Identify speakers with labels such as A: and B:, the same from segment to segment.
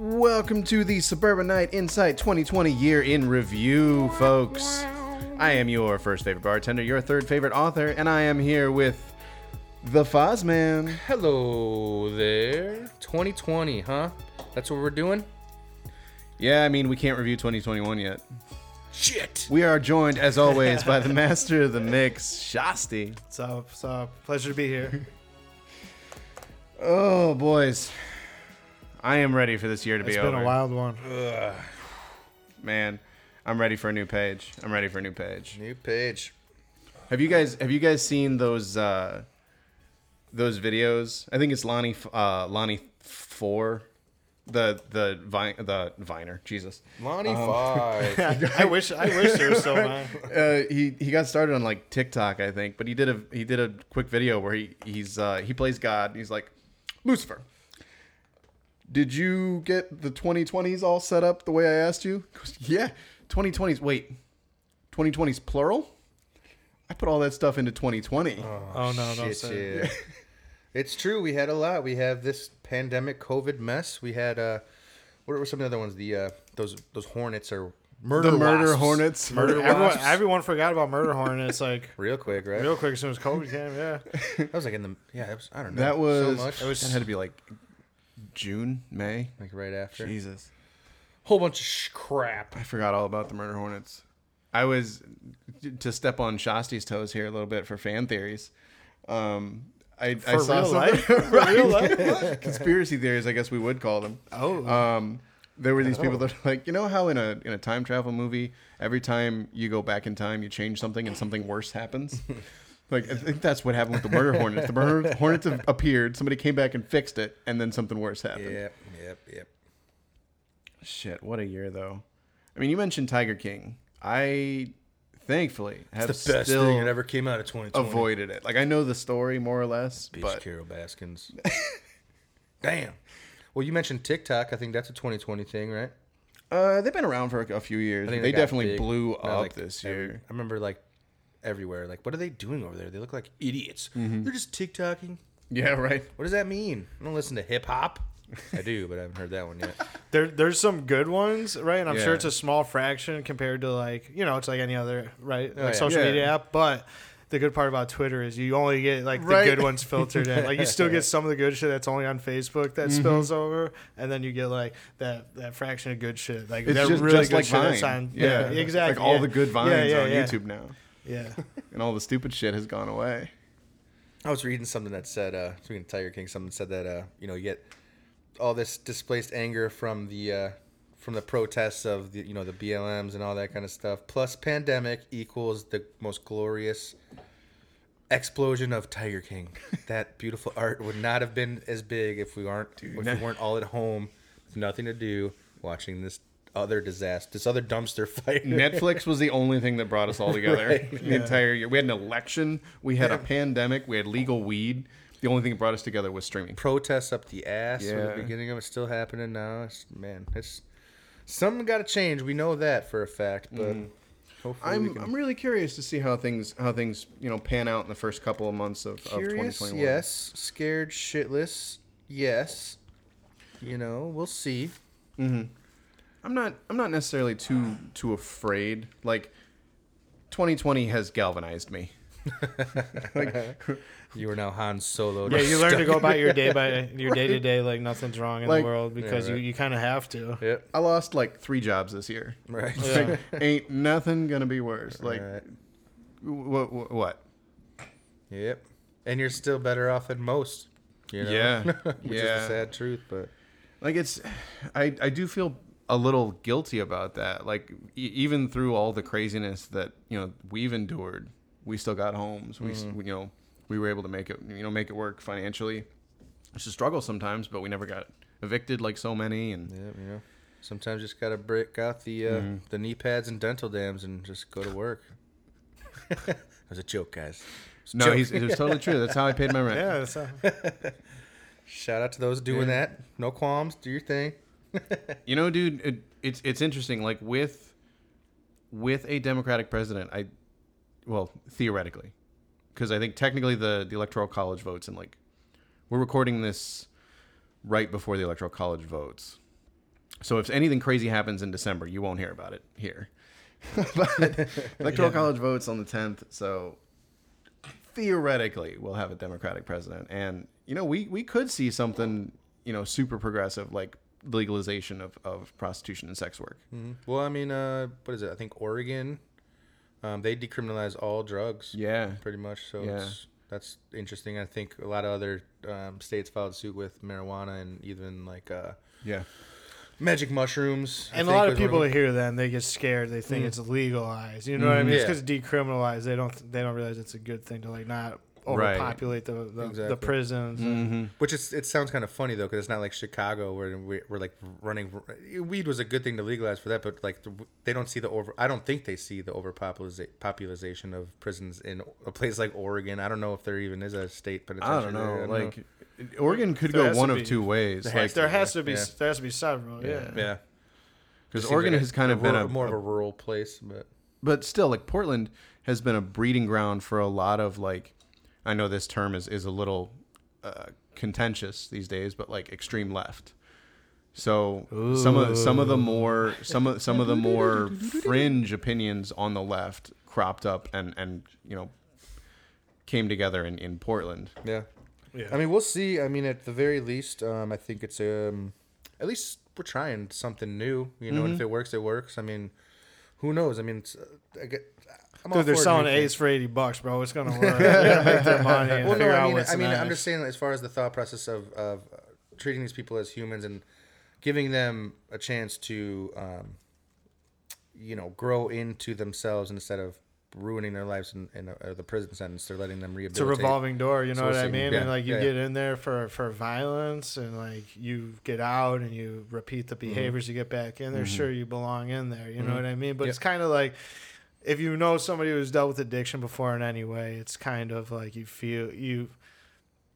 A: Welcome to the Suburban Night Insight 2020 Year in Review, folks. I am your first favorite bartender, your third favorite author, and I am here with the Fozman.
B: Hello there. 2020, huh? That's what we're doing?
A: Yeah, I mean, we can't review 2021 yet.
B: Shit.
A: We are joined, as always, by the master of the mix, Shasti.
C: What's up? What's up? Pleasure to be here.
A: Oh, boys. I am ready for this year to
C: It's
A: be
C: been
A: over.
C: a wild one.
A: Man, I'm ready for a new page. I'm ready for a new page.
B: New page.
A: Have you guys have you guys seen those uh those videos? I think it's Lonnie uh Lonnie 4 the the vine the viner jesus
B: Lonnie 5.
C: I wish I wish there was so many.
A: uh, he he got started on like TikTok, I think, but he did a he did a quick video where he he's uh, he plays God. And He's like Lucifer. Did you get the 2020s all set up the way I asked you? Goes, yeah, 2020s. Wait, 2020s plural? I put all that stuff into 2020.
C: Oh no, no,
B: Shit,
C: sir.
B: yeah. It's true. We had a lot. We have this pandemic COVID mess. We had uh what were some of the other ones? The uh those those hornets or murder
A: the murder
B: wasps.
A: hornets.
B: Murder
C: Everyone,
B: wasps.
C: everyone forgot about Murder Hornets like
B: Real quick, right?
C: real quick as soon as COVID came. Yeah,
B: That was like in the yeah. It was, I don't know.
A: That was,
B: so much.
A: that
C: was-
A: had to be like June, May.
B: like right after.
A: Jesus.
B: Whole bunch of sh- crap.
A: I forgot all about the murder hornets. I was to step on Shasti's toes here a little bit for fan theories. Um, I, I saw
C: real
A: something
C: life? For real life?
A: conspiracy theories, I guess we would call them.
C: Oh.
A: Um, there were these people that are like, you know how in a in a time travel movie, every time you go back in time, you change something and something worse happens. like I think that's what happened with the murder hornets. The murder hornets have appeared. Somebody came back and fixed it, and then something worse happened.
B: Yep, yep, yep.
A: Shit, what a year though. I mean, you mentioned Tiger King. I thankfully have
B: It's the best
A: still
B: thing that ever came out of 2020.
A: avoided it. Like I know the story more or less,
B: Bitch,
A: but
B: Carol Baskins. Damn. Well, you mentioned TikTok. I think that's a 2020 thing, right?
A: uh, they've been around for a, few years.
B: I
A: They, definitely
B: big.
A: blew up
B: like
A: this
B: every-
A: year.
B: I remember like everywhere. Like, what are they doing over there? They look like idiots.
A: Mm-hmm.
B: They're just TikToking.
A: Yeah, right.
B: What does that mean? I don't listen to hip hop. I do, but I haven't heard that one yet.
C: there there's some good ones, right? And I'm
A: Yeah.
C: sure it's a small fraction compared to like you know it's like any other right like
B: yeah.
C: social
A: Yeah.
C: media app, but. The good part about Twitter is you only get like the good ones filtered in. Like you still get some of the good shit that's only on Facebook that
A: Mm-hmm.
C: spills over, and then you get like that that fraction of good shit. Like
A: It's
C: that
A: just,
C: really
A: just
C: good
A: like
C: shit
A: Vine.
C: that's on.
A: yeah.
C: Exactly.
A: Like all the good vines on. YouTube now,
C: Yeah.
A: and all the stupid shit has gone away.
B: I was reading something that said, uh, speaking of Tiger King, something said that, uh, you know, you get all this displaced anger from the, uh, from the protests of the, you know, the BLMs and all that kind of stuff, plus pandemic equals the most glorious explosion of Tiger King. that beautiful art would not have been as big if we aren't, if we weren't all at home with nothing to do, watching this other disaster, this other dumpster fire.
A: Netflix was the only thing that brought us all together
B: Right.
A: the entire year. We had an election, we had a pandemic, we had legal weed. The only thing that brought us together was streaming.
B: protests up the ass
A: Yeah.
B: the beginning of it still happening now. It's, man, it's something got to change. We know that for a fact, but mm-hmm. hopefully
A: I'm
B: can.
A: I'm really curious to see how things how things you know pan out in the first couple of months of, of 2021.
B: yes. Scared shitless, yes. You know, we'll see. Mm-hmm.
A: I'm not I'm not necessarily too too afraid. Like 2020 has galvanized me. like
B: You are now Han Solo.
C: Yeah, you learn to go about your day by your day to day like nothing's wrong in
A: Like-
C: the world because
B: right.
C: you, you kind of have to.
B: Yep.
A: I lost like 3 jobs this year.
B: Right.
C: Yeah.
A: Ain't nothing going to be worse. Like
B: Right.
A: what what, what?
B: Yep. And you're still better off than most. You know?
A: Yeah.
B: Which is
A: Yeah.
B: the sad truth, but
A: Like it's I I do feel a little guilty about that. Like e- even through all the craziness that, you know, we've endured, we still got homes. We
B: Mm-hmm.
A: we you know, we were able to make it, you know, make it work financially. It's a struggle sometimes, but we never got evicted like so many and
B: yeah, you know. Sometimes you just gotta break out the uh,
A: Mm-hmm.
B: the knee pads and dental dams and just go to work. that was a joke, guys. A
A: No,
B: joke.
A: he's, it was totally true. That's how I paid my rent.
C: Yeah, that's a,
B: Shout out to those doing that. No qualms. Do your thing.
A: You know, dude, it, it's it's interesting. Like with with a Democratic president, I well theoretically, because I think technically the the electoral college votes and like we're recording this right before the electoral college votes. So if anything crazy happens in December, you won't hear about it here. but electoral college votes on the 10th, so theoretically we'll have a Democratic president, and you know we we could see something you know super progressive like legalization of, of prostitution and sex work.
B: Mhm. Well, I mean, uh, what is it? I think Oregon, um, they decriminalize all drugs.
A: Yeah,
B: pretty much. So
A: Yeah.
B: it's, that's interesting. I think a lot of other um, states followed suit with marijuana and even like uh,
A: yeah,
B: magic mushrooms.
C: And a lot of people
B: them.
C: hear that and they get scared. They think it's legalized. You know what I mean? It's
B: Yeah.
C: because decriminalized. They don't. They don't realize it's a good thing to like not
A: Right.
C: Overpopulate the the, the
B: Exactly.
C: prisons. and- mm-hmm.
B: Which is it sounds kind of funny though, because it's not like Chicago where we- we're like running. Weed was a good thing to legalize for that, but like they don't see the over. I don't think they see the overpopulation of prisons in a place like Oregon. I don't know if there even is a state penitentiary.
A: I don't know.
B: there.
A: Like Oregon could
C: There
A: go one of
C: be.
A: two ways.
C: There
A: Like,
C: has, there has to be
B: yeah.
C: there has to be several. Yeah.
B: yeah,
A: because
B: Seems
A: Oregon
B: like
A: has kind of
B: a
A: been
B: rural-
A: a,
B: more of
A: a
B: a rural place, but
A: but still like portland has been a breeding ground for a lot of like i know this term is is a little uh, contentious these days but like extreme left so some of some of the more some of some of the more fringe opinions on the left cropped up and and you know came together in in portland
B: yeah.
C: Yeah.
B: I mean, we'll see. I mean, at the very least, um, I think it's um, at least we're trying something new. You know, and if it works, it works. I mean, who knows? I mean, it's, uh, I get,
C: Dude, they're selling A's for eighty bucks, bro. It's gonna work. They're gonna make their money and
B: Well, no, I mean, I mean, I'm just saying as far as the thought process of of uh, treating these people as humans and giving them a chance to, um, you know, grow into themselves instead of ruining their lives in, in a, uh, the prison sentence. They're letting them rehabilitate.
C: it's a revolving door, you know
B: So
C: what I mean?
B: yeah,
C: and like you
B: yeah.
C: get in there for for violence, and like you get out and you repeat
B: Mm-hmm.
C: the behaviors, you get back in there. Sure, you belong in there. You know what I mean? But
B: Yep.
C: it's kind of like if you know somebody who's dealt with addiction before in any way, it's kind of like you feel you.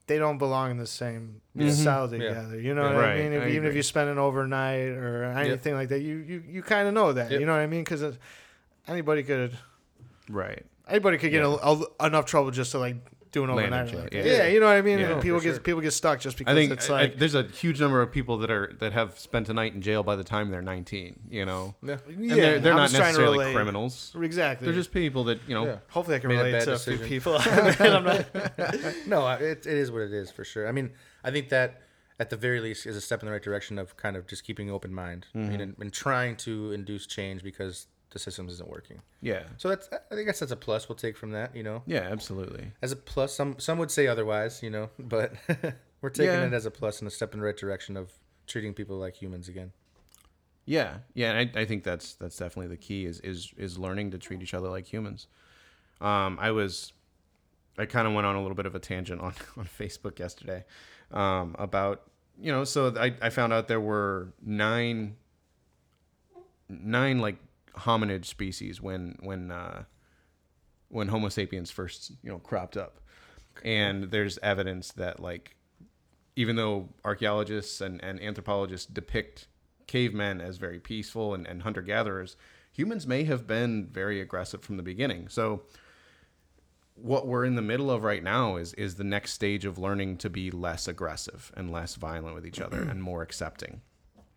C: They don't belong in the same mm-hmm. cell together. You know
B: Yeah.
C: what
A: Right,
C: I mean? If,
A: I
C: even if you spend an overnight or anything like that, you you, you kind of know that.
B: Yep.
C: You know what I mean? Because anybody could
A: right
C: anybody could get a, a- enough trouble just to like do an
A: Land in
C: overnight.
A: jail, yeah.
C: Yeah. you know what I mean.
A: Yeah.
C: People get
B: sure.
C: people get stuck just because
A: I think
C: it's
A: I- I-
C: like
A: there's a huge number of people that are that have spent a night in jail by the time they're 19. You know,
B: Yeah.
A: and
C: yeah,
A: they're, they're not
C: just trying to
A: necessarily criminals.
C: Exactly.
A: They're just people that you know.
B: Yeah.
C: hopefully I can
B: Made a
C: relate
B: bad
C: to a few people. I'm not-
B: no, it, it is what it is for sure. I mean, I think that at the very least is a step in the right direction of kind of just keeping an open mind I mean, mm-hmm. and, and trying to induce change because the system isn't working.
A: Yeah.
B: So that's I think that's a plus we'll take from that. You know,
A: Yeah, absolutely.
B: as a plus. Some some would say otherwise. You know, but we're taking
A: Yeah.
B: it as a plus and a step in the right direction of treating people like humans again.
A: Yeah, yeah, and I, I think that's that's definitely the key is is is learning to treat each other like humans. Um, I was, I kind of went on a little bit of a tangent on on Facebook yesterday, um, about you know, so I I found out there were nine, nine like hominid species when when uh, when Homo sapiens first you know cropped up, and there's evidence that like even though archaeologists and, and anthropologists depict cavemen as very peaceful and, and hunter gatherers, humans may have been very aggressive from the beginning. So what we're in the middle of right now is is the next stage of learning to be less aggressive and less violent with each other and more accepting.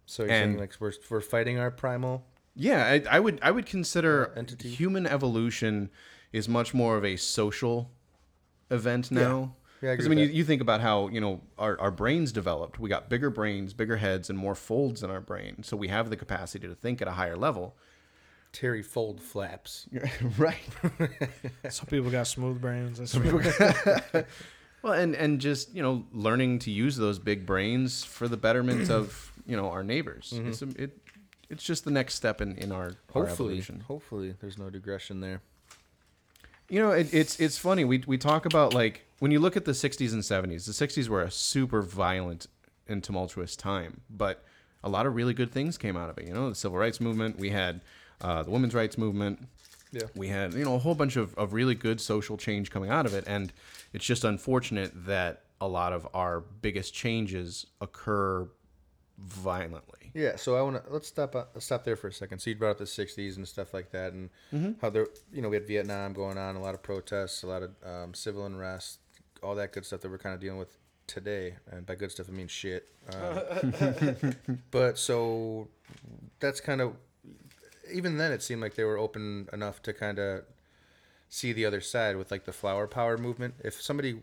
B: So you're
A: And-
B: saying like we're we're fighting our primal.
A: Yeah, I, I would I would consider
B: entity.
A: human evolution is much more of a social event now.
B: Yeah, I agree
A: Because I mean, you, you think about how you know our, our brains developed. We got bigger brains, bigger heads, and more folds in our brain, so we have the capacity to think at a higher level.
B: Terry fold flaps.
A: right.
C: Some people got smooth brains. That's what-
A: Well, and and just you know learning to use those big brains for the betterment of you know our neighbors. Mm-hmm. It's it it's just the next step in in our, our
B: Hopefully,
A: evolution.
B: hopefully there's no digression there.
A: You know, it, it's it's funny. We we talk about like when you look at the '60s and '70s. The '60s were a super violent and tumultuous time, but a lot of really good things came out of it. You know, the civil rights movement. We had uh, the women's rights movement.
B: Yeah.
A: We had you know a whole bunch of, of really good social change coming out of it, and it's just unfortunate that a lot of our biggest changes occur violently.
B: Yeah, so I want to let's stop uh, let's stop there for a second. So you brought up the '60s and stuff like that, and how there, you know, we had Vietnam going on, a lot of protests, a lot of um, civil unrest, all that good stuff that we're kind of dealing with today, and by good stuff I mean shit. Um, but so that's kind of even then it seemed like they were open enough to kind of see the other side with like the flower power movement. If somebody,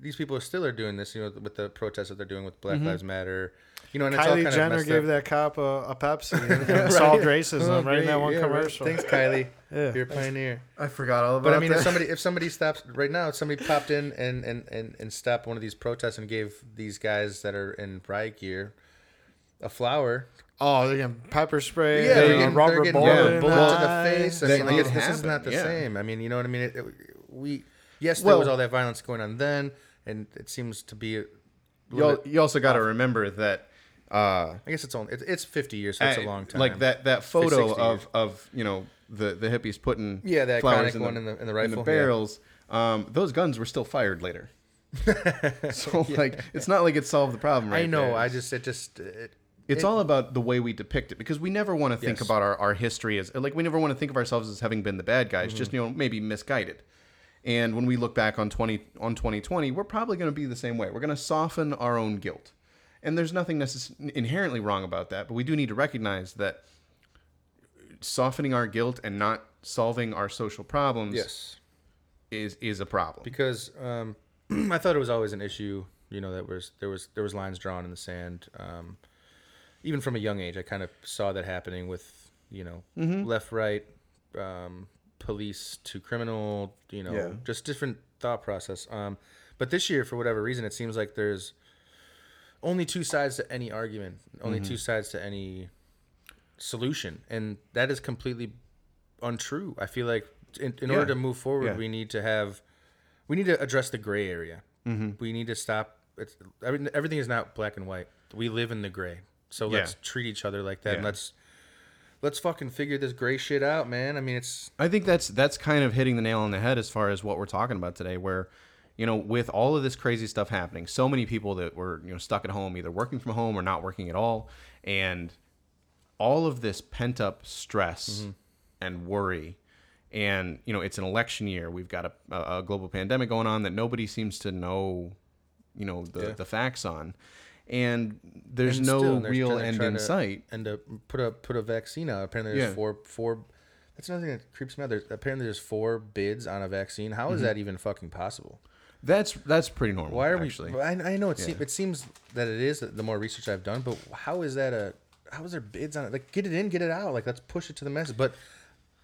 B: these people are still are doing this, you know, with the protests that they're doing with Black Lives Matter, you know, and it's all
C: Kylie
B: kind
C: Jenner
B: of
C: gave
B: up.
C: that cop a, a Pepsi and solved racism
B: Oh,
C: right in that one
B: Yeah, right.
C: commercial.
B: Thanks, Kylie.
C: Yeah.
B: You're a pioneer.
A: I forgot all about it.
B: But I mean,
A: that.
B: if somebody if somebody stops right now, if somebody popped in and, and, and, and stopped one of these protests and gave these guys that are in riot gear a flower,
C: Oh, they're getting pepper spray.
B: yeah,
C: they're
B: they're getting,
C: rubber
B: they're getting
C: bullet
A: yeah,
C: in
B: bullets to the face. I
A: That
B: mean, like,
A: did
B: it's, this is not the
A: yeah.
B: same. I mean, you know what I mean? It, it- we yes, there
A: Well-
B: was all that violence going on then, and it seems to be. A
A: you, al- you also got to remember that uh,
B: I guess it's only it's, it's 50 years, so it's a
A: I-
B: long time.
A: Like that that photo
B: 60
A: of of you know the the hippies putting
B: Yeah, the
A: flowers
B: iconic
A: in
B: one in the- in the rifle, yeah.
A: barrels. Um, those guns were still fired later. so like it's not like it solved the problem. Right
B: I know.
A: there.
B: I just it just it,
A: It's
B: it-
A: all about the way we depict it because we never want to think
B: Yes.
A: about our, our history as like we never want to think of ourselves as having been the bad guys, just
B: Mm-hmm.
A: you know maybe misguided. And when we look back on twenty on twenty twenty, we're probably going to be the same way. We're going to soften our own guilt, and there's nothing necess- inherently wrong about that. But we do need to recognize that softening our guilt and not solving our social problems
B: yes.
A: is is a problem.
B: because um, I thought it was always an issue. You know, that was there was there was lines drawn in the sand. Um, even from a young age, I kind of saw that happening with you know
A: Mm-hmm.
B: left, right, um, police to criminal. You know,
A: Yeah.
B: just different thought process. Um, but this year, for whatever reason, it seems like there's only two sides to any argument, only
A: Mm-hmm.
B: two sides to any solution, and that is completely untrue. I feel like in, in order to move forward,
A: Yeah.
B: we need to have we need to address the gray area.
A: Mm-hmm.
B: We need to stop. It's, everything, everything is not black and white. We live in the gray. So let's
A: Yeah.
B: treat each other like that. And let's let's fucking figure this gray shit out, man. I mean, it's
A: I think that's that's kind of hitting the nail on the head as far as what we're talking about today, where you know, with all of this crazy stuff happening, so many people that were you know stuck at home, either working from home or not working at all, and all of this pent up stress and worry, and you know, it's an election year. We've got a, a, global pandemic going on that nobody seems to know, you know, the
B: Yeah.
A: the facts on, and there's
B: and
A: no
B: still, they're
A: real end in sight.
B: And to put a put a vaccine out. Apparently, there's
A: Yeah.
B: four four. That's another thing that creeps me out. There's apparently there's four bids on a vaccine. How is Mm-hmm. that even fucking possible?
A: That's that's pretty normal.
B: Why are
A: actually.
B: we? I, I know it,
A: Yeah.
B: seem, it seems that it is the more research I've done, but how is that a? How is there bids on it? Like, get it in, get it out. Like, let's push it to the masses. But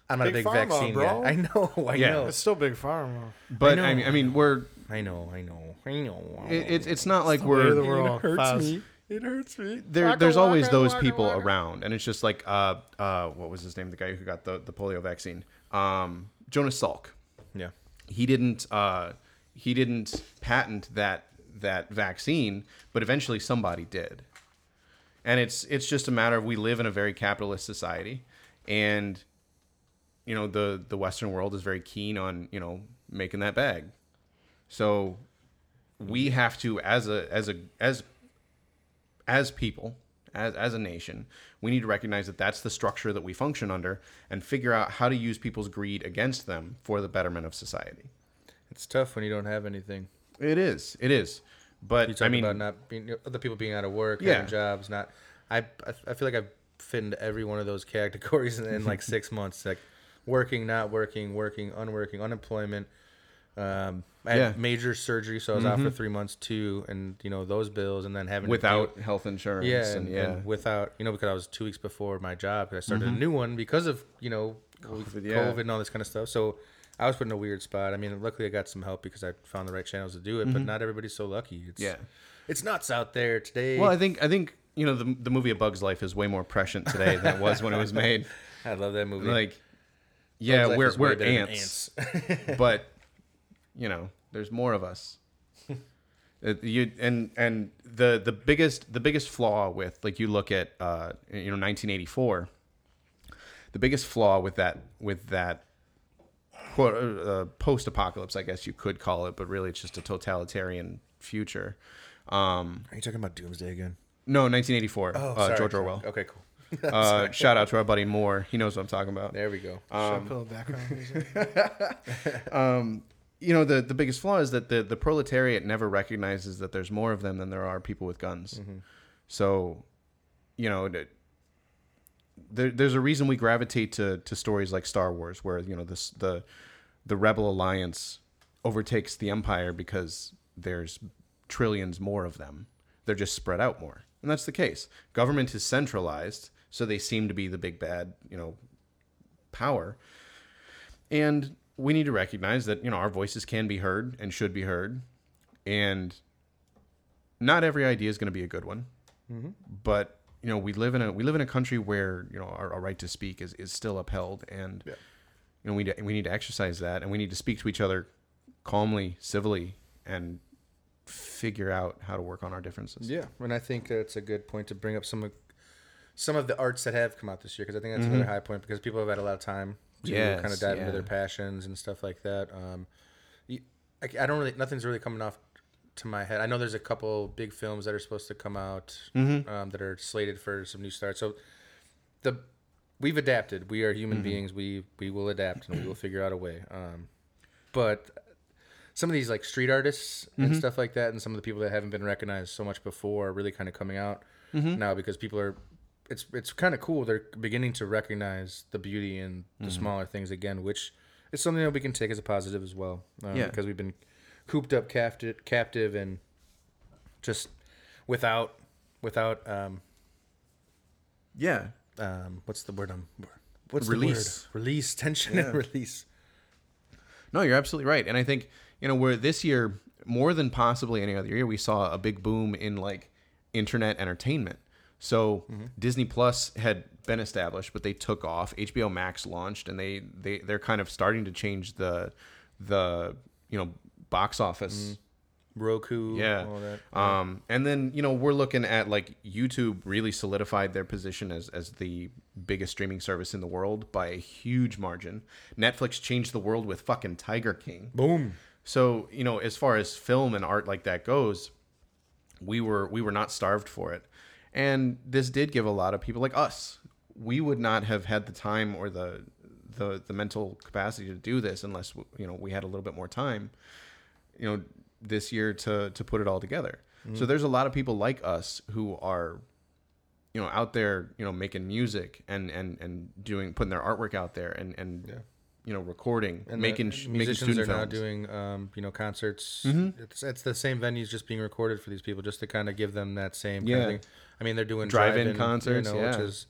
B: I'm not
C: Big
B: a big
C: pharma,
B: vaccine
C: bro.
B: guy. I know, I
A: Yeah.
B: know,
C: It's still big pharma.
A: But
B: I
A: I, mean, I mean, we're
B: I know, I know, I know.
A: it, it's it's not like
C: Way of the
A: we're
C: world. Fast. Me.
B: It hurts me.
A: there. There's always those people around, and it's just like uh uh what was his name? The guy who got the the polio vaccine. Um, Jonas Salk.
B: Yeah.
A: He didn't uh he didn't patent that that vaccine, but eventually somebody did. And it's it's just a matter of we live in a very capitalist society, and you know the the Western world is very keen on you know making that bag. So we have to as a as a as as people as as a nation we need to recognize that that's the structure that we function under and figure out how to use people's greed against them for the betterment of society
B: It's tough when you don't have anything.
A: it is it is but i mean
B: about not being other people being out of work,
A: Yeah.
B: having jobs, not. I I feel like I've fit into every one of those categories in, in like six months. Like working, not working, working, unworking, unemployment. Um, I had
A: Yeah. Mm-hmm.
B: major surgery, so I was out for three months too, and you know those bills, and then having
A: without health insurance
B: yeah,
A: and,
B: and,
A: yeah
B: and without you know because I was two weeks before my job, I started a new one because of you know
A: COVID,
B: COVID,
A: yeah.
B: and all this kind of stuff. So I was put in a weird spot. I mean, luckily I got some help because I found the right channels to do it, but not everybody's so lucky. It's,
A: Yeah.
B: it's nuts out there today.
A: well i think i think you know the, the movie a bug's life is way more prescient today than it was when it was made
B: I love that movie.
A: like yeah we're we're
B: than
A: ants, but you know there's more of us you and and the the biggest the biggest flaw with like you look at uh you know 1984 the biggest flaw with that with that quote uh, post apocalypse i guess you could call it but really it's just a totalitarian future um
B: Are you talking about Doomsday again?
A: no 1984
B: Oh,
A: uh,
B: sorry.
A: george orwell
B: Okay, cool.
A: uh shout out to our buddy moore he knows what i'm talking about
B: There we go.
C: Should I put background music?
A: you know the the biggest flaw is that the the proletariat never recognizes that there's more of them than there are people with guns. So, you know, that- there, there's a reason we gravitate to to stories like Star Wars, where you know this the the Rebel Alliance overtakes the Empire because there's trillions more of them. They're just spread out more, and that's the case. Government is centralized, so they seem to be the big bad, you know, power. And we need to recognize that you know our voices can be heard and should be heard, and not every idea is going to be a good one. Mm-hmm. But you know we live in a we live in a country where you know our, our right to speak is, is still upheld, and
B: Yeah.
A: you know we need to- we need to exercise that, and we need to speak to each other calmly, civilly, and figure out how to work on our differences.
B: Yeah, and I think that's a good point to bring up some of some of the arts that have come out this year because I think that's
A: Mm-hmm.
B: another high point because people have had a lot of time to kind of dive into their passions and stuff like that. Um, I, I don't really nothing's really coming off to my head. I know there's a couple big films that are supposed to come out
A: Mm-hmm.
B: um, that are slated for some new starts. So the we've adapted. We are
A: Mm-hmm.
B: human beings. We we will adapt and we will figure out a way. Um, but some of these like street artists
A: Mm-hmm.
B: and stuff like that, and some of the people that haven't been recognized so much before are really kind of coming out
A: Mm-hmm.
B: now because people are. It's it's kind of cool. They're beginning to recognize the beauty in the
A: Mm-hmm.
B: smaller things again, which is something that we can take as a positive as well. Um,
A: Yeah.
B: because we've been cooped up, captive, captive, and just without without um
A: Yeah.
B: um what's the word I'm what's
A: Release.
B: the word release tension and release.
A: No, you're absolutely right. And I think, you know, where this year, more than possibly any other year, we saw a big boom in like internet entertainment. So Disney Plus had been established, but they took off. HBO Max launched and they, they they're kind of starting to change the the you know box office.
B: Roku,
A: Yeah.
B: all that.
A: Um, and then you know we're looking at like YouTube really solidified their position as as the biggest streaming service in the world by a huge margin. Netflix changed the world with fucking Tiger King.
B: Boom.
A: So you know, as far as film and art like that goes, we were we were not starved for it, and this did give a lot of people like us. We would not have had the time or the the the mental capacity to do this unless you know we had a little bit more time. You know, this year to to put it all together. So there's a lot of people like us who are you know out there you know making music and and and doing putting their artwork out there and and you know recording
B: And
A: making
B: the
A: sh- making
B: musicians
A: student
B: are now doing um, you know concerts.
A: Mm-hmm.
B: It's, it's the same venues just being recorded for these people just to kind of give them that same kind
A: Yeah.
B: of thing. I mean, they're doing
A: Drive-in
B: drive-in
A: concerts,
B: you know, which is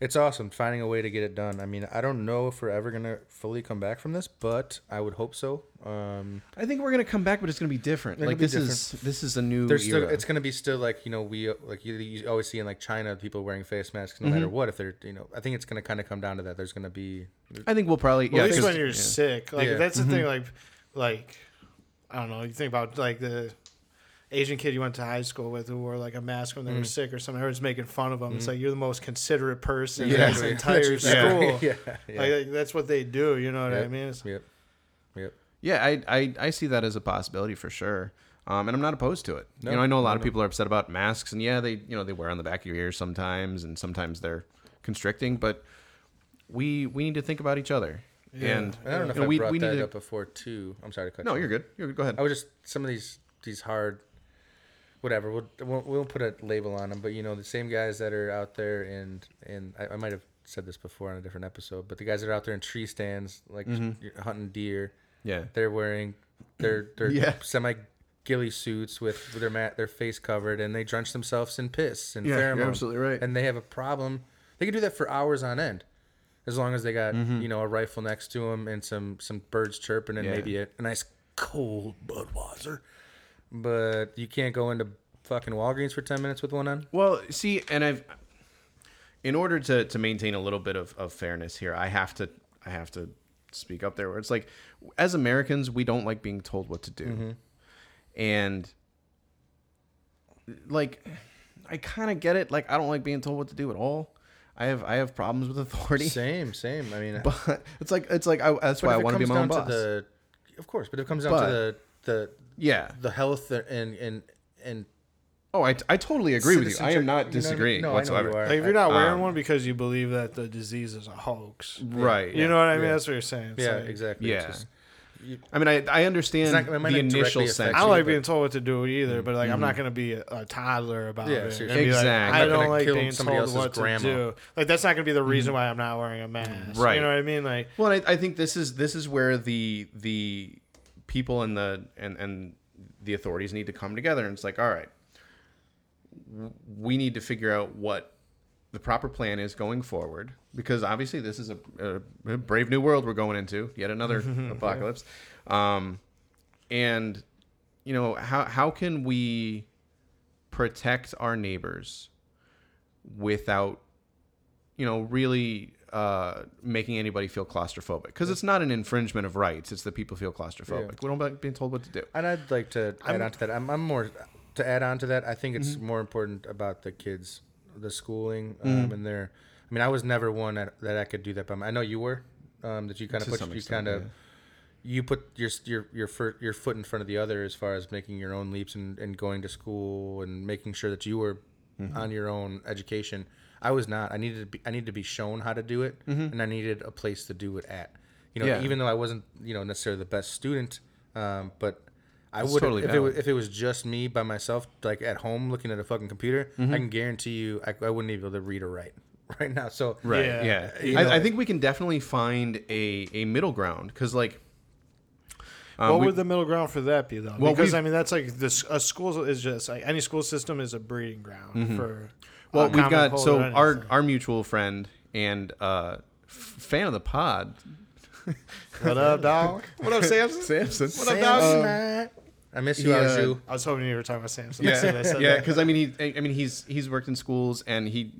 B: it's awesome finding a way to get it done. I mean, I don't know if we're ever gonna fully come back from this, but I would hope so. Um,
A: I think we're gonna come back, but it's gonna be different. Like
B: be
A: this is this is a new
B: there's still it's gonna be still like you know we like you, you always see in like China people wearing face masks no matter
A: Mm-hmm.
B: what if they're you know I think it's gonna kind of come down to that. There's gonna be
A: I think we'll probably
C: Well,
A: yeah.
C: at least
A: 'cause-
C: when you're
A: yeah.
C: sick, like
B: Yeah.
C: that's the thing. Like, like I don't know. You think about like the Asian kid you went to high school with who wore like a mask when they were sick or something. Everyone's making fun of them. It's like you're the most considerate person in this entire
B: That's
C: school.
B: yeah, yeah.
C: Like, like, that's what they do. You know what I mean? It's,
B: Yep. Yep.
A: Yeah, I, I I see that as a possibility for sure. Um, and I'm not opposed to it.
B: No,
A: you know, I know a lot
B: no,
A: of
B: no.
A: people are upset about masks, and yeah, they you know they wear on the back of your ears sometimes, and sometimes they're constricting. But we we need to think about each other.
C: Yeah.
A: And
B: And I don't know if
A: you know,
B: I
A: we,
B: brought
A: we need
B: that
A: to,
B: up before too. I'm sorry to cut.
A: No,
B: you
A: you're good. You're good. Go ahead.
B: I was just some of these these hard, whatever. We'll we'll, we'll put a label on them, but you know the same guys that are out there and and I, I might have said this before on a different episode, but the guys that are out there in tree stands like
A: Mm-hmm.
B: hunting deer,
A: yeah.
B: they're wearing their their
A: Yeah.
B: semi ghillie suits with, with their mat their face covered and they drench themselves in piss and
A: Yeah,
B: pheromone.
A: absolutely right.
B: And they have a problem. They can do that for hours on end. As long as they got
A: Mm-hmm.
B: you know a rifle next to them and some some birds chirping and
A: Yeah.
B: maybe a, a nice cold Budweiser, but you can't go into fucking Walgreens for ten minutes with one on.
A: Well, see, and I've in order to to maintain a little bit of, of fairness here, I have to I have to speak up there where it's like as Americans, we don't like being told what to do. Mm-hmm. And like I kind of get it. Like I don't like being told what to do at all. I have I have problems with authority.
B: Same, same. I mean,
A: But it's like it's like I, that's why I want to be my own boss.
B: the, of course, but it comes down
A: But-
B: to the the
A: yeah.
B: the health and and and
A: Oh, I, I totally agree with you. I am
B: citizenship-
A: not
B: you know what I mean?
A: disagreeing
B: No, I know
A: whatsoever.
B: you are.
C: like if you're not wearing
A: Um,
C: one because you believe that the disease is a hoax,
A: Right.
C: you know what I mean?
B: Yeah.
C: That's what you're saying. It's
B: yeah,
C: like-
B: exactly.
A: Yeah.
B: just- you,
A: I mean, I, I understand
B: not-
A: the initial sense.
C: I don't like
B: but-
C: being told what to do either, but like I'm not gonna be a, a toddler about
B: Yeah,
C: it.
B: seriously.
C: and be like,
A: Exactly.
C: I don't like
B: kill
C: being
B: somebody
C: told
B: else's
C: what
B: grandma.
C: to do. Like that's not gonna be the reason why I'm not wearing a mask.
A: Right.
C: You know what I mean? Like
A: Well, I, I think this is this is where the the people and the and and the authorities need to come together, and it's like, all right, we need to figure out what the proper plan is going forward, because obviously this is a, a, a brave new world we're going into, yet another apocalypse, um, and you know how how can we protect our neighbors without you know, really uh, making anybody feel claustrophobic because it's not an infringement of rights. It's that people feel claustrophobic. We don't like being told what to do.
B: And I'd like to add on to that. I'm, I'm more to add on to that. I think it's
A: Mm-hmm.
B: more important about the kids, the schooling, um, and their. I mean, I was never one that, that I could do that, but I know you were. Um, that you kind of put you kind of
A: yeah.
B: you put your your your foot your foot in front of the other as far as making your own leaps and, and going to school and making sure that you were
A: Mm-hmm.
B: on your own education. I was not. I needed to be. I needed to be shown how to do it, and I needed a place to do it at. You know,
A: Mm-hmm. Yeah.
B: even though I wasn't, you know, necessarily the best student, um, but I would
A: totally
B: if it was, if it was just me by myself, like at home looking at a fucking computer.
A: Mm-hmm.
B: I can guarantee you, I, I wouldn't be able to read or write right now. So
A: Right.
C: Yeah.
A: Yeah.
B: You
A: I,
B: know-
A: I think we can definitely find a, a middle ground because, like, um,
C: what
A: we-
C: would the middle ground for that be though?
A: Well,
C: because I mean that's like this a school is just like any school system is a breeding ground for.
A: Well, we've got so
C: or
A: our our mutual friend and uh, f- fan of the pod.
C: what up, dog?
A: What up, Samson? Samson. What
B: Samson, I miss you,
A: yeah.
B: Arju.
C: I was hoping you were talking about Samson.
A: yeah,
C: That's what I said
A: yeah. Because I mean, he, I mean, he's he's worked in schools, and he,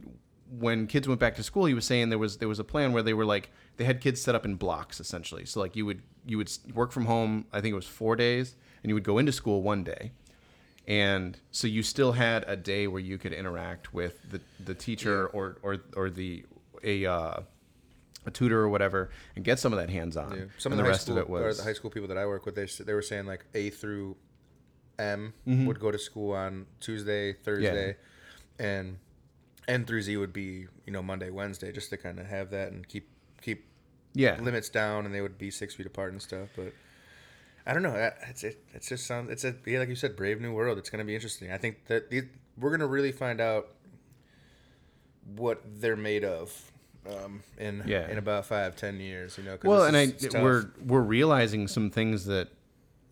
A: when kids went back to school, he was saying there was there was a plan where they were like they had kids set up in blocks essentially. So like you would you would work from home. I think it was four days, and you would go into school one day, and so you still had a day where you could interact with the the teacher or or or the a. Uh, a tutor or whatever, and get some of that hands on.
B: Yeah. Some
A: and
B: of
A: the
B: the,
A: rest
B: school,
A: of it
B: or
A: was
B: the high school people that I work with, they, they were saying like A through M
A: Mm-hmm.
B: would go to school on Tuesday, Thursday, and N through Z would be you know Monday, Wednesday, just to kind of have that and keep keep
A: yeah.
B: limits down, and they would be six feet apart and stuff. But I don't know. It's it. It's just sounds. It's a yeah, like you said, brave new world. It's gonna be interesting. I think that the, we're gonna really find out what they're made of. Um, in
A: Yeah.
B: in about five ten years, you know. 'cause
A: Well, and I
B: is- tough.
A: we're we're realizing some things that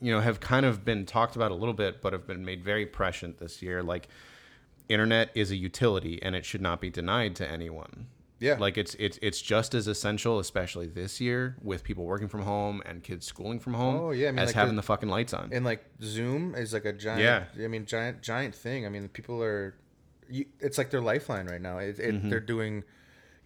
A: you know have kind of been talked about a little bit, but have been made very prescient this year. Like internet is a utility, and it should not be denied to anyone.
B: Yeah.
A: like it's it's it's just as essential, especially this year with people working from home and kids schooling from home.
B: Oh, yeah, I mean,
A: as
B: like
A: having
B: the-
A: the fucking lights on.
B: and like Zoom is like a giant. Yeah. I mean, giant, giant thing. I mean, people are. You, it's like their lifeline right now. It, it, They're doing, you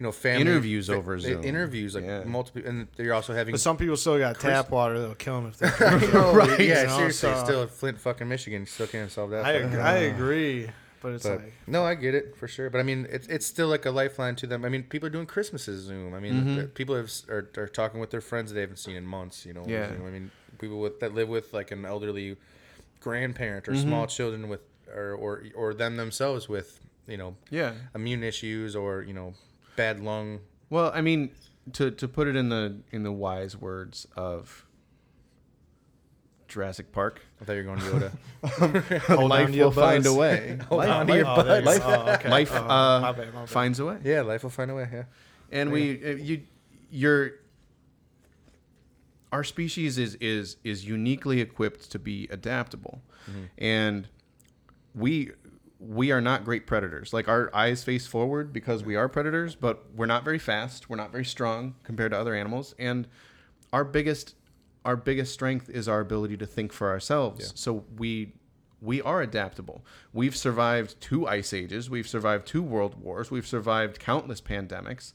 B: know, family
A: Mm-hmm. Interviews
B: fa-
A: over
B: they-
A: Zoom.
B: Interviews like
A: Yeah.
B: multiple, and they're also having.
C: But some people still got tap water that'll kill them if they.
B: I know,
A: Right.
B: Yeah,
C: You know,
B: seriously.
C: so-
B: Still, Flint, fucking Michigan, still can't solve that.
C: I, ag- I agree, but it's
B: But
C: like
B: no, I get it for sure. But I mean, it's it's still like a lifeline to them. I mean, people are doing Christmases Zoom. I mean,
A: Mm-hmm.
B: people have are, are talking with their friends that they haven't seen in months. You know,
A: Yeah.
B: Zoom. I mean, people with that live with like an elderly grandparent or
A: Mm-hmm.
B: small children with or or or them themselves with you know
A: yeah.
B: immune issues or you know bad lung.
A: Well, I mean, to to put it in the in the wise words of Jurassic Park,
B: I thought you were going Yoda.
C: hold
A: life
C: on to your
A: will find a way.
B: Hold
A: life
B: on to your buzz.
C: go. Oh, okay.
A: life
C: Oh,
A: uh,
C: my bad, my bad.
A: finds a way.
B: Yeah, life will find a way. Yeah.
A: and we uh, you you're our species is is is uniquely equipped to be adaptable and we we are not great predators like our eyes face forward because we are predators but we're not very fast we're not very strong compared to other animals and our biggest our biggest strength is our ability to think for ourselves so we we are adaptable. We've survived two ice ages, we've survived two world wars, we've survived countless pandemics,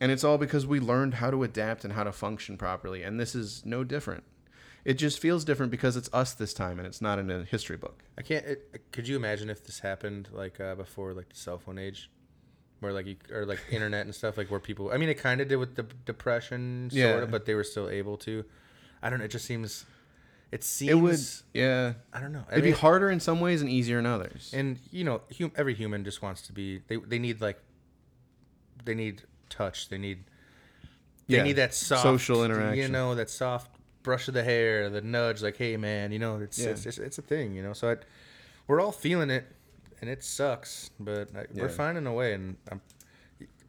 A: and it's all because we learned how to adapt and how to function properly. And this is no different. It just feels different because it's us this time and it's not in a history book.
B: I can't. It, could you imagine if this happened like uh, before, like the cell phone age, where like you, or like internet and stuff, like where people. I mean, it kind of did with the depression, sort
A: Yeah.
B: of, but they were still able to. I don't know. It just seems. It seems.
A: It would, yeah.
B: I don't know.
A: It'd
B: mean,
A: be harder in some ways and easier in others.
B: And you know, hum, every human just wants to be. They they need like. They need touch. They need. They
A: Yeah.
B: need that soft
A: Social interaction.
B: You know that soft brush of the hair, the nudge, like, hey man, you know, it's
A: Yeah.
B: it's, it's it's a thing, you know. So I, we're all feeling it, and it sucks, but I,
A: Yeah.
B: we're finding a way, and I'm,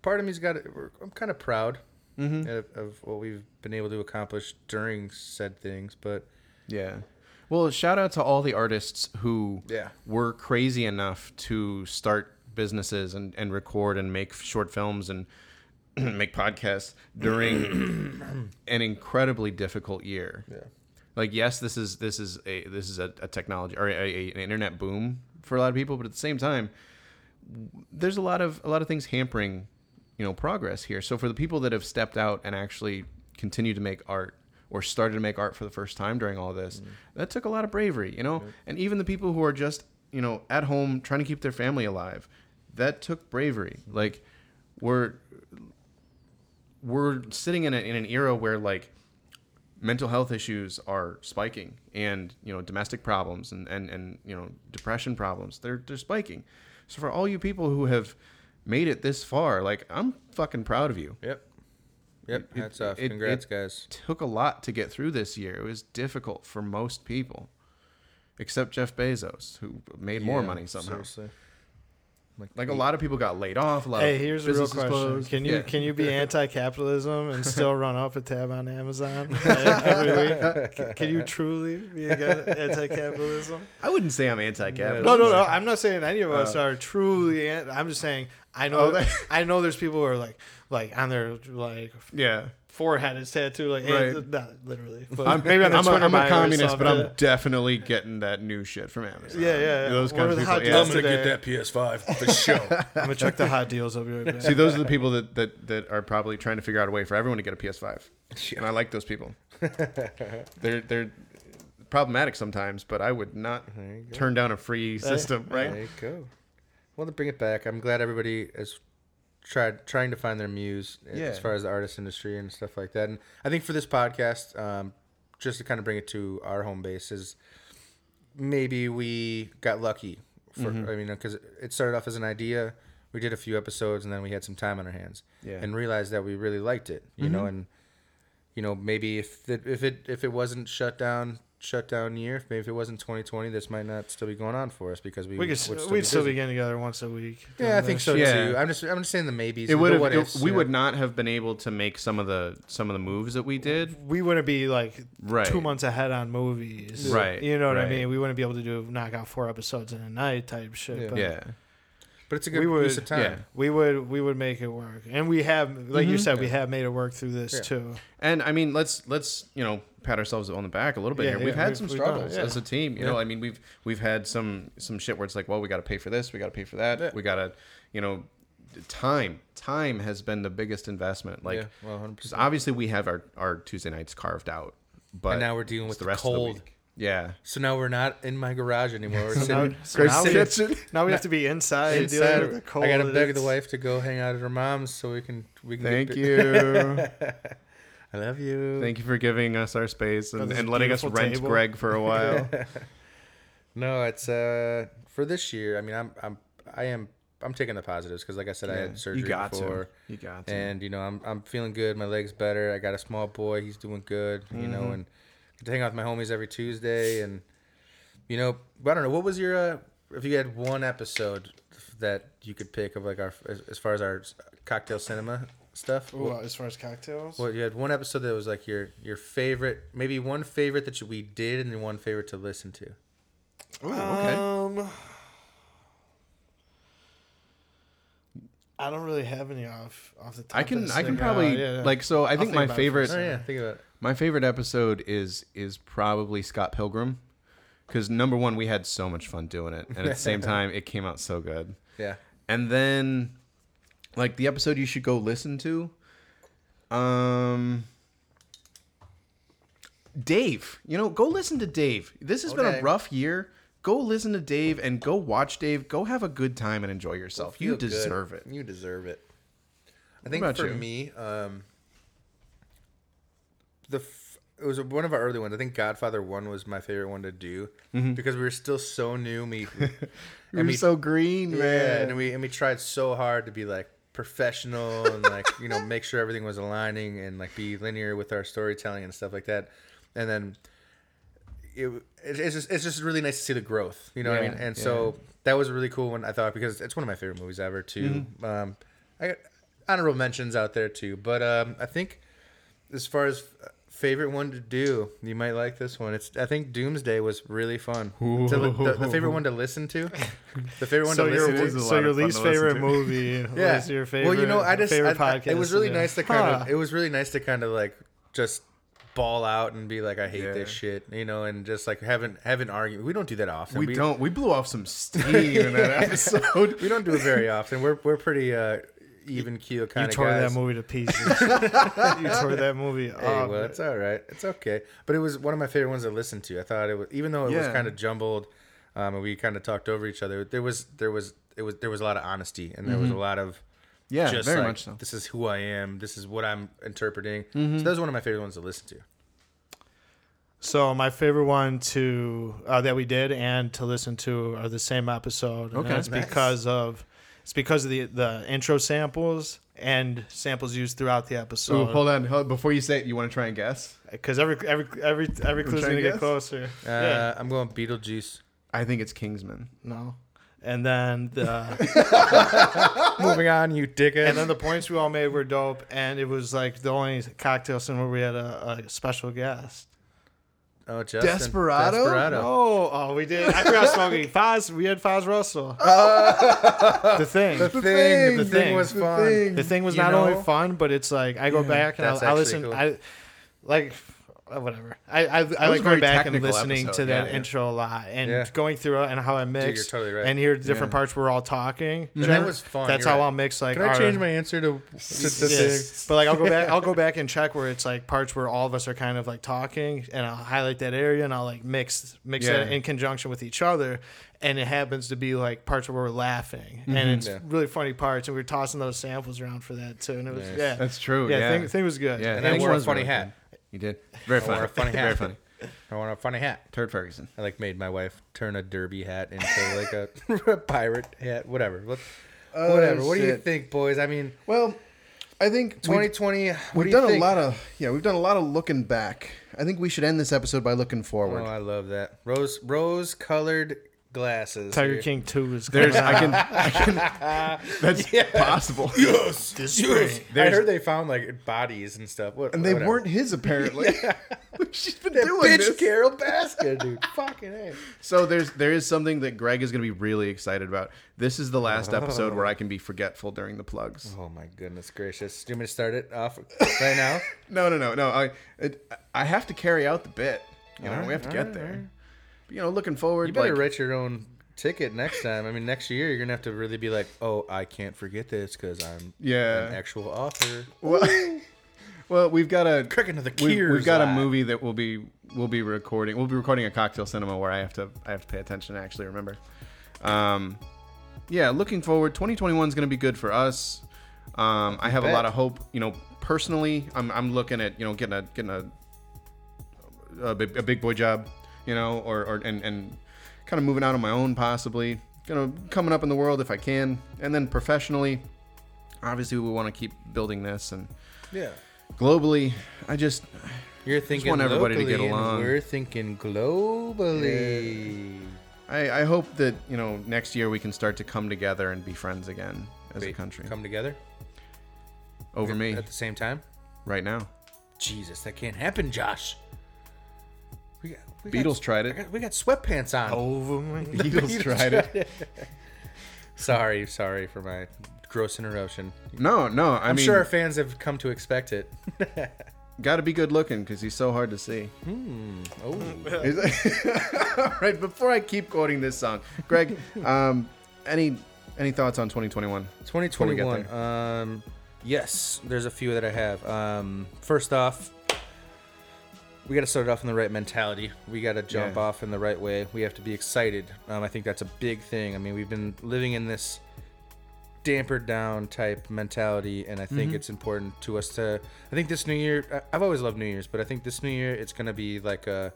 B: part of me's got it. I'm kind of proud
A: Mm-hmm.
B: of, of what we've been able to accomplish during said things, but
A: Yeah. Well, shout out to all the artists who
B: Yeah.
A: were crazy enough to start businesses and, and record and make short films and make podcasts during an incredibly difficult year.
B: Yeah.
A: Like yes, this is this is a this is a, a technology or a, a, an internet boom for a lot of people, but at the same time, there's a lot of a lot of things hampering, you know, progress here. So for the people that have stepped out and actually continue to make art or started to make art for the first time during all this, mm-hmm. that took a lot of bravery, you know. And even the people who are just you know at home trying to keep their family alive, that took bravery. Mm-hmm. Like we're we're sitting in, a, in an era where like mental health issues are spiking and you know domestic problems and, and, and you know depression problems they're they're spiking so for all you people who have made it this far like i'm fucking proud of you
B: yep, yep.
A: It-
B: Hats off.
A: it-
B: Congrats,
A: it
B: guys.
A: took a lot to get through this year it was difficult for most people except jeff bezos who made more money somehow
B: Seriously.
A: like a lot of people got laid off a lot
C: Hey,
A: of
C: here's a real question:
A: closed.
C: Can you
A: Yeah.
C: can you be anti-capitalism and still run up a tab on Amazon every week? Can- Can you truly be anti-capitalism?
A: i wouldn't say i'm anti-capitalist
C: No, no, no. I'm not saying any of us
A: Uh,
C: are truly. An- I'm just saying I know.
A: Oh, that-
C: I know there's people who are like, like on their like
A: yeah
C: forehead is tattooed like, eh,
A: Right.
C: and- not literally, but
A: I'm,
C: maybe on their
A: I'm, a,
C: Twitter
A: I'm a communist, but I'm
C: something.
A: definitely getting that new shit from Amazon.
C: Yeah, yeah, yeah.
A: Those
C: What
A: kind
C: are
A: of
C: the
A: people.
C: hot
A: Yeah.
C: deals today?
B: PS5 for sure.
C: I'm gonna check the hot deals. I'll be right.
A: See, those are the people that, that, that are probably trying to figure out a way for everyone to get a PS5, and I like those people. they're they're problematic sometimes, but I would not
B: There you go.
A: turn down a free system, right?
B: There you go. Well, to bring it back, I'm glad everybody is tried trying to find their muse
A: Yeah.
B: as far as the artist industry and stuff like that. And I think for this podcast, um, just to kind of bring it to our home base, is maybe we got lucky. For
A: Mm-hmm.
B: I mean, because it started off as an idea. We did a few episodes, and then we had some time on our hands,
A: Yeah.
B: and realized that we really liked it. You know,
A: Mhm.
B: and you know maybe if it, if it if it wasn't shut down shut down year, if maybe if it wasn't 2020, this might not still be going on for us because we
C: We could,
B: would still
C: we'd
B: be
C: still
B: busy.
C: be getting together once a week.
B: Yeah, I think
C: this
B: so.
A: Yeah.
B: too. I'm just I'm just saying the maybes.
A: It would have.
B: what
A: it- we
B: you know?
A: would not have been able to make some of the some of the moves that we did.
C: We wouldn't be like
A: Right.
C: two months ahead on movies.
A: Right,
C: You know what I mean? We wouldn't be able to do knock out four episodes in a night type shit.
B: Yeah.
C: But
A: Yeah.
B: But it's a good
C: we would-
B: use of time.
A: yeah.
C: We would we would make it work, and we have, like you
A: Mhm.
C: said, we have made it work through this
B: Yeah.
C: too.
A: And I mean, let's let's you know pat ourselves on the back a little bit
C: Yeah,
A: here. we've had
C: we've-
A: some
C: we've done it,
A: struggles
C: yeah.
A: as a team. You
B: Yeah.
A: know, I mean, we've we've had some some shit where it's like, well, we got to pay for this, we got to pay for that,
B: Yeah.
A: we got to, you know, time. Time has been the biggest investment. Like,
B: yeah, well, 100%.
A: obviously we have our our Tuesday nights carved out, but
B: and now we're dealing with the, the rest cold.
A: Yeah.
B: So now we're not in my garage anymore. We're
C: So now,
B: sitting.
C: so now, we,
A: kitchen.
C: now we have to be inside.
B: Inside,
C: dealing the cold.
B: I gotta beg the wife to go hang out at her mom's so we can we can.
A: Thank
B: get,
A: you.
B: I love you.
A: Thank you for giving us our space and, and letting us rent
C: table.
A: Greg for a while.
B: No, it's uh for this year. I mean, I'm I'm I am I'm taking the positives because, like I said, I had surgery
A: you got
B: before.
A: to. You got to.
B: and you know I'm I'm feeling good. My legs better. I got a small boy. He's doing good. You know,
A: Mhm.
B: and get to hang out with my homies every Tuesday. And you know, I don't know. What was your uh, if you had one episode that you could pick of like our as, as far as our cocktail cinema stuff?
C: Ooh, as far as cocktails,
B: Well, you had one episode that was like your your favorite, maybe one favorite that you, we did, and then one favorite to listen to.
A: Ooh, okay.
C: Um, I don't really have any off off the top.
A: I can
C: of
A: I can probably
C: Uh, yeah.
A: like so I think
C: think
A: my
C: about it for a
A: favorite
B: Oh yeah, think about it.
A: My favorite episode is is probably Scott Pilgrim cuz number 1 we had so much fun doing it and at the same time it came out so good.
B: Yeah,
A: And then like the episode you should go listen to um Dave, you know, go listen to Dave. This has been
B: Okay.
A: a rough year. Go listen to Dave and go watch Dave. Go have a good time and enjoy yourself. You
B: Feel good.
A: deserve it.
B: You deserve it. I think
A: about
B: for
A: you?
B: me, um, the f- it was one of our early ones. I think Godfather One was my favorite one to do because we were still so new. We,
A: You're
B: we-
A: so green,
B: yeah,
A: man.
B: and we and we tried so hard to be like professional and like you know make sure everything was aligning and like be linear with our storytelling and stuff like that. and then it, it's just it's just really nice to see the growth. You know what I mean? And
A: yeah.
B: so that was a really cool one I thought because it's one of my favorite movies ever too.
A: Mm-hmm.
B: Um, I got honorable mentions out there too, but um, I think as far as favorite one to do, you might like this one. It's I think Doomsday was really fun. To the, the favorite one to listen to, the favorite one
C: So
B: to listen to.
C: so your least favorite movie
B: Yeah.
C: was your favorite.
B: well, you know, I just
C: favorite
B: I- I-
C: podcast.
B: it was really
C: do.
B: nice to kind
C: Huh.
B: of it was really nice to kind of like just ball out and be like I hate
A: Yeah.
B: this shit, you know, and just like have an have an argument. We don't do that often.
A: We don't. We blew off some steam in that episode.
B: We don't do it very often. We're we're pretty uh, even keel kind
C: You
B: of
C: tore
B: guys.
C: that movie to pieces. you tore that movie
B: Hey,
C: up.
B: well, it's all right. It's okay. But it was one of my favorite ones to listen to. I thought it was, even though it was kind of jumbled, um, and we kind of talked over each other. There was, there was, it was, there was a lot of honesty, and there was a lot of,
A: Mm-hmm. Yeah,
B: just
A: very
B: like,
A: much so.
B: This is who I am. This is what I'm interpreting.
A: Mm-hmm.
B: So that was one of my favorite ones to listen to.
C: So my favorite one to uh, that we did and to listen to are the same episode.
A: Okay.
C: and that's
B: Nice.
C: because of it's because of the the intro samples and samples used throughout the
A: Ooh,
C: episode.
A: hold on. Hold, before you say it, you want to try and guess?
C: Because every every every every clue's gonna
A: and
C: get
A: guess?
C: closer.
B: Uh,
C: yeah.
B: I'm going Beetlejuice.
A: I think it's Kingsman.
C: No. And then the
B: Moving on, you dickhead.
C: and then the points we all made were dope, and it was like the only cocktail scene where we had a, a special guest.
B: Oh, Justin.
A: Desperado?
B: Desperado.
C: Oh, oh, we did. I forgot smoking. Foz, we had Foz Russell. the thing.
B: The thing,
A: thing,
B: the
C: the
B: thing
C: thing,
B: was
A: the
B: fun.
A: thing.
C: The thing was
B: You
C: not
B: know?
C: only fun, but it's like I go back and I, I listen.
B: cool.
C: I like uh, Uh, whatever. I I, I
A: was
C: like going back and listening
A: episode,
C: to that
A: yeah, yeah.
C: intro a lot and
B: Yeah.
C: going through it and how I mix.
B: you're totally right.
C: And hear different
A: Yeah.
C: parts where we're all talking.
B: And that was fun.
C: That's
B: You're
C: how
B: right.
C: I'll mix like.
B: Can I
C: our-
B: change my answer to, to the
C: Yes. But like I'll go back I'll go back and check where it's like parts where all of us are kind of like talking and I'll highlight that area and I'll like mix mix
A: Yeah.
C: that in conjunction with each other and it happens to be like parts where we're laughing and mm-hmm. it's
B: Yeah.
C: really funny parts and we are tossing those samples around for that too and it was
B: Nice.
C: yeah
A: That's true.
C: yeah,
A: Yeah,
C: Thing, thing was good
A: Yeah,
B: And I
A: that
B: wore a funny
A: really
B: hat.
A: Good. You did. Very
B: I
A: funny.
B: wore a funny
A: Very funny.
B: I want a funny hat.
A: Turd Ferguson.
B: I like made my wife turn a derby hat into like a, pirate hat. Whatever. What,
A: Oh,
B: whatever. What do you think, boys? I mean,
A: Well, I think we've,
B: 2020. What
A: we've
B: do you
A: done
B: think?
A: a lot of yeah, we've done a lot of looking back. I think we should end this episode by looking forward.
B: Oh, I love that. Rose, rose-colored glasses.
C: Tiger
B: here.
C: King 2 is
A: There's
C: coming
A: I
C: out
A: can I can that's yeah. possible.
B: Yes.
C: this
B: yes. I heard they found like bodies and stuff. What,
A: And they
B: whatever.
A: weren't his apparently. She's been
B: That
A: doing
B: bitch
A: this.
B: Carole Baskin, dude. Fucking a.
A: So there's there is something that Greg is going to be really excited about. This is the last episode where I can be forgetful during the plugs.
B: Oh my goodness gracious! Do you want me to start it off right now?
A: No, no, no, no. I it, I have to carry out the bit. You know,
B: Alright,
A: we have to get
B: alright,
A: there. You know, looking forward.
B: You better
A: like,
B: write your own ticket next time. I mean, next year you're gonna have to really be like, oh, I can't forget this because I'm
A: Yeah.
B: an actual author.
A: Well, well, we've got a
B: Cracking to the
A: we've, we've got a movie that we'll be we'll be recording. We'll be recording a cocktail cinema where I have to I have to pay attention to actually remember. Um, yeah, looking forward. 2021 is going to be good for us. Um, I have a lot of hope. You know, personally, I'm, I'm looking at you know getting a getting a a big, a big boy job, you know, or, or and and kind of moving out on my own possibly. You know, coming up in the world if I can, and then professionally, obviously we want to keep building this and
B: Yeah.
A: globally. I just
B: You're thinking
A: want everybody to get along.
B: We're thinking globally.
A: I, I hope that you know next year we can start to come together and be friends again as a country.
B: come together
A: Over me
B: at the same time.
A: right now.
B: Jesus, that can't happen, Josh. We got, we
A: Beatles
B: got,
A: tried it.
B: got- we got sweatpants on.
C: over me.
A: Beatles tried it.
B: Sorry, sorry for my gross interruption.
A: No, no. I
B: I'm
A: mean,
B: sure our fans have come to expect it.
A: got to be good looking because he's so hard to see.
B: Oh,
A: All right, before I keep quoting this song, Greg, um, any any thoughts on 2021? Before we get
B: 2021. Um, yes, there's a few that I have. Um, first off, we got to start off in the right mentality. We got to jump
A: Yeah.
B: off in the right way. We have to be excited. Um, I think that's a big thing. I mean, we've been living in this dampered down type mentality, and I think
A: Mm-hmm.
B: it's important to us to. I think this new year, I've always loved New Year's, but I think this new year it's gonna be like a.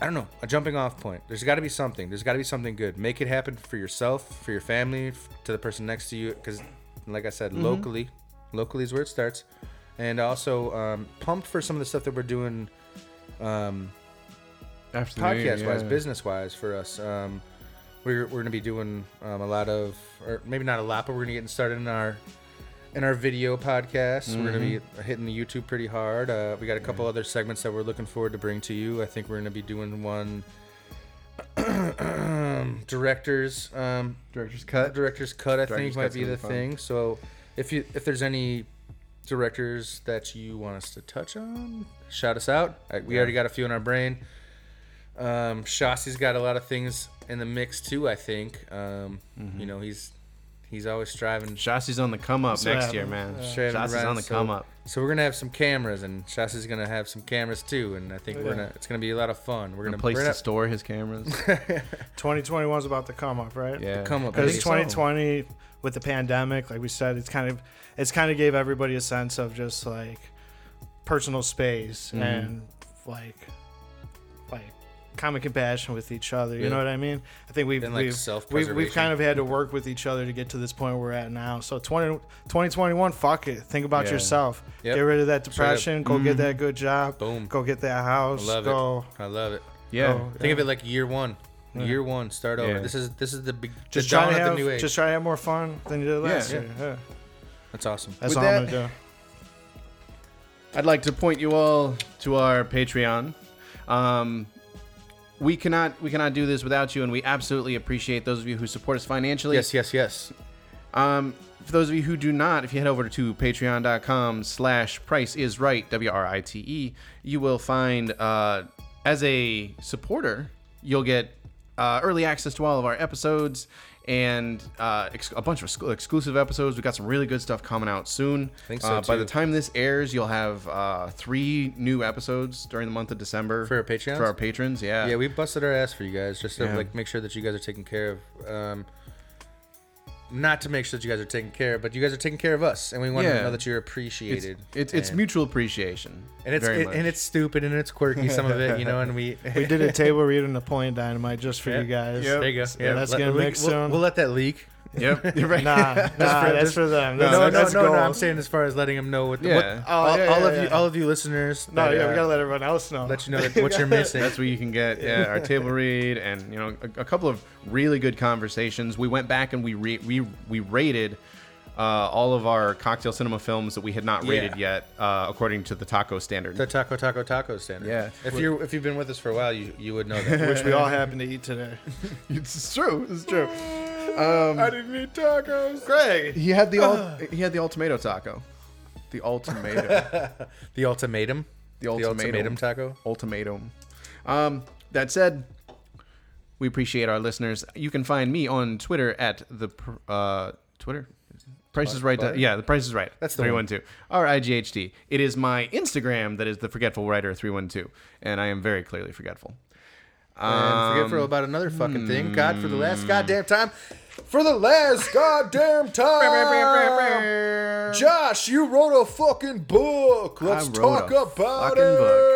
B: I don't know, a jumping off point. There's got to be something. There's got to be something good. Make it happen for yourself, for your family, f- to the person next to you. Because, like I said,
A: Mm-hmm.
B: locally, locally is where it starts. And also, um, pumped for some of the stuff that we're doing um,
A: After
B: podcast wise,
A: yeah.
B: business wise for us. Um, we're we're gonna be doing um, a lot of, or maybe not a lot, but we're gonna get started in our in our video podcast. We're gonna be hitting the YouTube pretty hard. Uh, we got a couple other segments that we're looking forward to bring to you. I think we're gonna be doing one directors um,
A: Director's cut.
B: director's cut. I
A: Director's
B: think might be the
A: fun.
B: thing. So if you if there's any directors that you want us to touch on, shout us out. We
A: Yeah.
B: already got a few in our brain. Um, Shassi's got a lot of things in the mix too. I think. Um,
A: Mm-hmm.
B: You know, he's he's always striving.
A: Shassi's on the come up next year, man.
C: yeah.
B: striving
A: Shassi's
B: around,
A: on the
B: so-
A: come up.
B: So we're gonna have some cameras, and Shassi's gonna have some cameras too. And I think we're gonna it's gonna be a lot of fun. We're
A: We're
B: gonna
A: gonna place
B: we're
A: to
B: gonna
A: store his cameras.
C: 2021 is about to come up, right?
A: yeah.
B: come up.
C: Because
B: baby.
C: 2020 with the pandemic, like we said, it's kind of it's kind of gave everybody a sense of just like personal space
A: Mhm.
C: and like like common compassion with each other. You
B: Yeah.
C: know what I mean? I think we've
B: And, like,
C: we've, we've we've kind of had to work with each other to get to this point we're at now. So 20, 2021, fuck it. Think about
A: Yeah.
C: yourself.
B: Yep.
C: Get rid of that depression. Go get
A: Mhm.
C: that good job.
B: Boom.
C: Go get that house.
B: I love it.
C: go.
B: I love it.
A: Yeah.
C: go-
B: Think of it like year one.
C: Yeah.
B: Year one, start over.
A: Yeah.
B: This is this is the big
C: Just
B: the
C: try
B: dawn
C: to
B: of
C: have
B: the new age.
C: just try to have more fun than you did last
A: Yeah.
C: year. Yeah.
B: That's awesome.
C: That's
A: With
C: all I'm
A: that-
C: gonna do.
A: I'd like to point you all to our Patreon. Um, we cannot we cannot do this without you, and we absolutely appreciate those of you who support us financially.
B: Yes, yes, yes.
A: Um, for those of you who do not, if you head over to patreon.com slash price is right, W-R-I-T-E, you will find, uh, as a supporter, you'll get uh, early access to all of our episodes and uh, ex- a bunch of exc- exclusive episodes. We've got some really good stuff coming out soon.
B: think so,
A: uh, By
B: too.
A: the time this airs, you'll have uh, three new episodes during the month of December.
B: For our Patreons?
A: For our patrons, yeah.
B: Yeah, we busted our ass for you guys just to
A: Yeah.
B: like make sure that you guys are taken care of. Um, not to make sure that you guys are taken care of, but you guys are taking care of us, and we want
A: Yeah.
B: to know that you're appreciated.
A: it's, it's
B: and,
A: mutual appreciation.
B: and it's it, and it's stupid and it's quirky some of it, you know. And we
C: We did a table read of Napoleon Dynamite just for
B: Yeah.
C: you guys.
A: Yep.
B: there you go.
C: Yeah, that's
B: let-
C: gonna
B: we-
C: mix
B: we'll,
C: soon.
B: We'll let that leak.
A: Yep, you're right.
C: Nah, nah, that's,
B: for-
C: for, them.
B: No,
C: That's,
B: no, no,
C: that's
B: no, no.
C: gold.
B: I'm saying as far as letting them know what,
A: Yeah.
B: what
C: Oh,
B: all,
C: yeah,
B: all
C: yeah,
B: of you, all of you listeners.
C: No,
B: that,
C: yeah,
B: uh,
C: we gotta let everyone else know.
B: let you know that what you're missing.
A: That's where you can get yeah our table read and you know a, a couple of really good conversations. We went back and we re, we we rated uh, all of our cocktail cinema films that we had not rated
B: Yeah.
A: yet uh, according to the taco standard.
B: the taco taco taco standard.
A: Yeah.
B: If you if you've been with us for a while, you you would know that.
C: which we all happen to eat today.
A: it's true. It's true. Um, I
C: didn't eat tacos. Greg.
A: he had the ul- he had the all tomato taco, the ultimatum,
B: the ultimatum.
A: the
B: The
A: ultimatum,
B: ultimatum taco.
A: ultimatum. Um, that said, we appreciate our listeners. You can find me on Twitter at the pr- uh, Twitter. Price is right.
B: Butter?
A: yeah, the price is right.
B: That's the
A: three
B: one.
A: one two. R I G H T. It is my Instagram that is the forgetful writer three one two, and I am very clearly forgetful.
B: And forget for
A: Um,
B: about another fucking thing. God, for the last goddamn time. For the last goddamn time. Josh, you wrote a fucking book. Let's talk
A: a
B: about
A: fucking
B: it.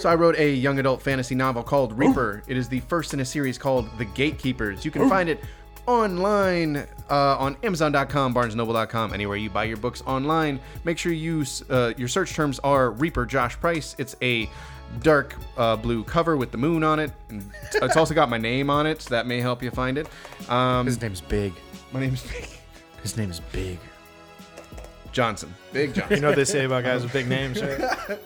A: So I wrote a young adult fantasy novel called Reaper. It is the first in a series called The Gatekeepers. You can find it online uh, on Amazon.com, BarnesNoble.com, anywhere you buy your books online. Make sure you uh, your search terms are Reaper Josh Price. It's a dark uh, blue cover with the moon on it. And it's also got my name on it, so that may help you find it. Um,
B: His name's Big.
A: my name's Big
B: His name's Big.
A: Johnson. Big Johnson.
C: You know what they say about guys with big names, right?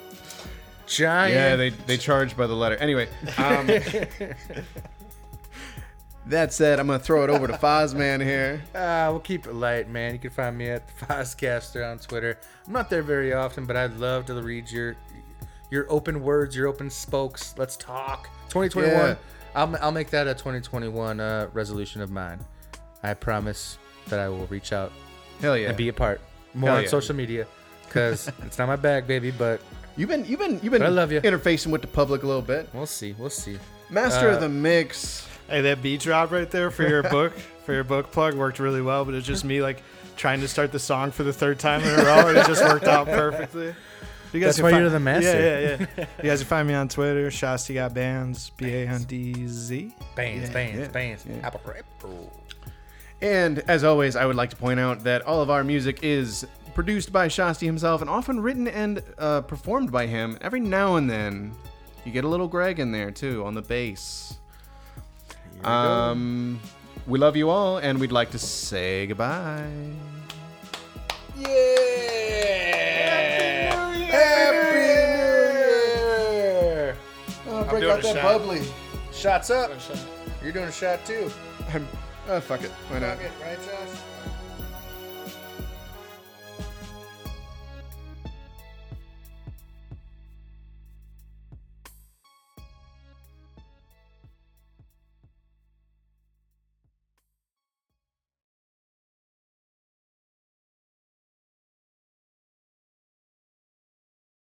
B: Giant.
A: Yeah, they, they charge by the letter. Anyway, um, that said, I'm gonna throw it over to Fozman here.
B: Uh, we'll keep it light, man. You can find me at the Fozcaster on Twitter. I'm not there very often, but I'd love to read your your open words, your open spokes. Let's talk. 2021.
A: Yeah.
B: I'll, I'll make that a 2021 uh, resolution of mine. I promise that I will reach out
A: Hell yeah!
B: and be a part more
A: Hell
B: on
A: yeah.
B: social media because it's not my bag, baby. But
A: You've been you've been you've been
B: I love you.
A: interfacing with the public a little bit.
B: we'll see. We'll see.
A: Master
B: Uh,
A: of the mix.
C: Hey, that beat drop right there for your book, for your book plug worked really well, but it's just me like trying to start the song for the third time in a row, and it just worked out perfectly. You
B: That's why
C: find-
B: you're the master.
C: Yeah, yeah, yeah. you guys can find me on Twitter, Shasti Got Bands, B A N D Z.
B: Bands,
C: Yeah,
B: bands,
A: yeah,
B: bands.
A: yeah.
B: Apple grape.
A: And as always, I would like to point out that all of our music is produced by Shasti himself, and often written and uh, performed by him. Every now and then, you get a little Greg in there too on the bass. Um, we love you all, and we'd like to say goodbye.
B: Yeah! Happy New Year! Oh, break
C: doing
B: out
C: a
B: that
C: shot.
B: bubbly. Shots up.
C: Shot.
B: You're doing a shot too.
A: I'm, uh, fuck it. Why not?
B: Fuck it, right, Josh?